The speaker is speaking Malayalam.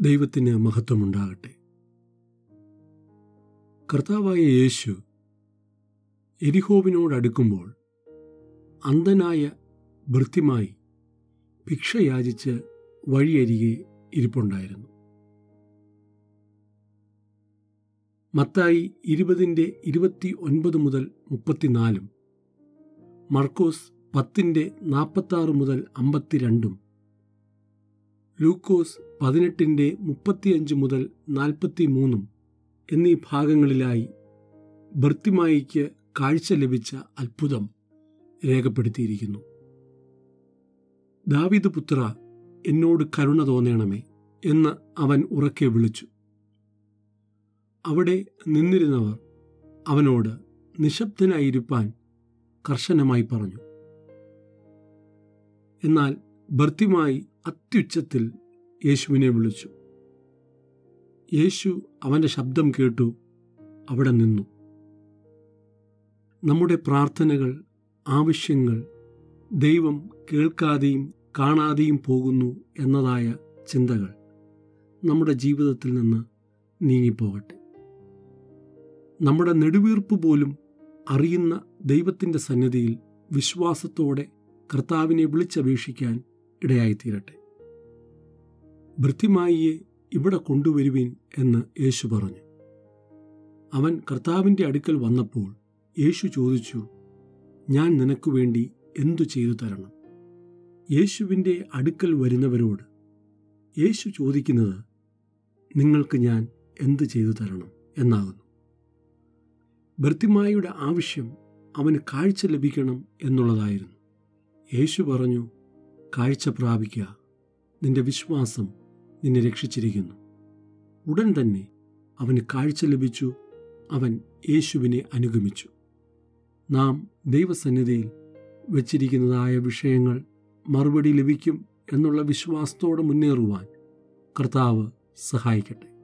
ദൈവത്തിന് മഹത്വമുണ്ടാകട്ടെ. കർത്താവായ യേശു എരിഹോവിനോടടുക്കുമ്പോൾ അന്ധനായ വൃത്തിമായി ഭിക്ഷ യാചിച്ച് വഴിയരികെ ഇരിപ്പുണ്ടായിരുന്നു. മത്തായി ഇരുപതിന്റെ ഇരുപത്തി ഒൻപത് മുതൽ മുപ്പത്തിനാലും മർക്കോസ് പത്തിന്റെ നാൽപ്പത്താറ് മുതൽ അമ്പത്തിരണ്ടും ലൂക്കോസ് പതിനെട്ടിന്റെ മുപ്പത്തിയഞ്ച് മുതൽ നാൽപ്പത്തി മൂന്നും എന്നീ ഭാഗങ്ങളിലായി ഭർത്തിമായിക്ക് കാഴ്ച ലഭിച്ച അത്ഭുതം രേഖപ്പെടുത്തിയിരിക്കുന്നു. ദാവിദ് പുത്ര എന്നോട് കരുണ തോന്നണമേ എന്ന് അവൻ ഉറക്കെ വിളിച്ചു. അവിടെ നിന്നിരുന്നവർ അവനോട് നിശബ്ദനായിരിക്കാൻ കർശനമായി പറഞ്ഞു. എന്നാൽ ഭർത്തിമായി അത്യുച്ചത്തിൽ യേശുവിനെ വിളിച്ചു. യേശു അവന്റെ ശബ്ദം കേട്ടു അവിടെ നിന്നു. നമ്മുടെ പ്രാർത്ഥനകൾ ആവശ്യങ്ങൾ ദൈവം കേൾക്കാതെയും കാണാതെയും പോകുന്നു എന്നതായ ചിന്തകൾ നമ്മുടെ ജീവിതത്തിൽ നിന്ന് നീങ്ങിപ്പോകട്ടെ. നമ്മുടെ നെടുവീർപ്പ് പോലും അറിയുന്ന ദൈവത്തിന്റെ സന്നിധിയിൽ വിശ്വാസത്തോടെ കർത്താവിനെ വിളിച്ചപേക്ഷിക്കാൻ ഇടയായിത്തീരട്ടെ. ഭൃത്തിമായിയെ ഇവിടെ കൊണ്ടുവരുവിൻ എന്ന് യേശു പറഞ്ഞു. അവൻ കർത്താവിന്റെ അടുക്കൽ വന്നപ്പോൾ യേശു ചോദിച്ചു ഞാൻ നിനക്ക് വേണ്ടി എന്തു ചെയ്തു തരണം? യേശുവിന്റെ അടുക്കൽ വരുന്നവരോട് യേശു ചോദിക്കുന്നത് നിങ്ങൾക്ക് ഞാൻ എന്തു ചെയ്തു തരണം? എന്നാകുന്നു. ഭർത്തിമായുടെ ആവശ്യം അവന് കാഴ്ച ലഭിക്കണം എന്നുള്ളതായിരുന്നു. യേശു പറഞ്ഞു കാഴ്ച പ്രാപിക്കുക. നിന്റെ വിശ്വാസം നിന്നെ രക്ഷിച്ചിരിക്കുന്നു. ഉടൻ തന്നെ അവന് കാഴ്ച ലഭിച്ചു. അവൻ യേശുവിനെ അനുഗമിച്ചു. നാം ദൈവസന്നിധിയിൽ വച്ചിരിക്കുന്നതായ വിഷയങ്ങൾ മറുപടി ലഭിക്കും എന്നുള്ള വിശ്വാസത്തോടെ മുന്നേറുവാൻ കർത്താവ് സഹായിക്കട്ടെ.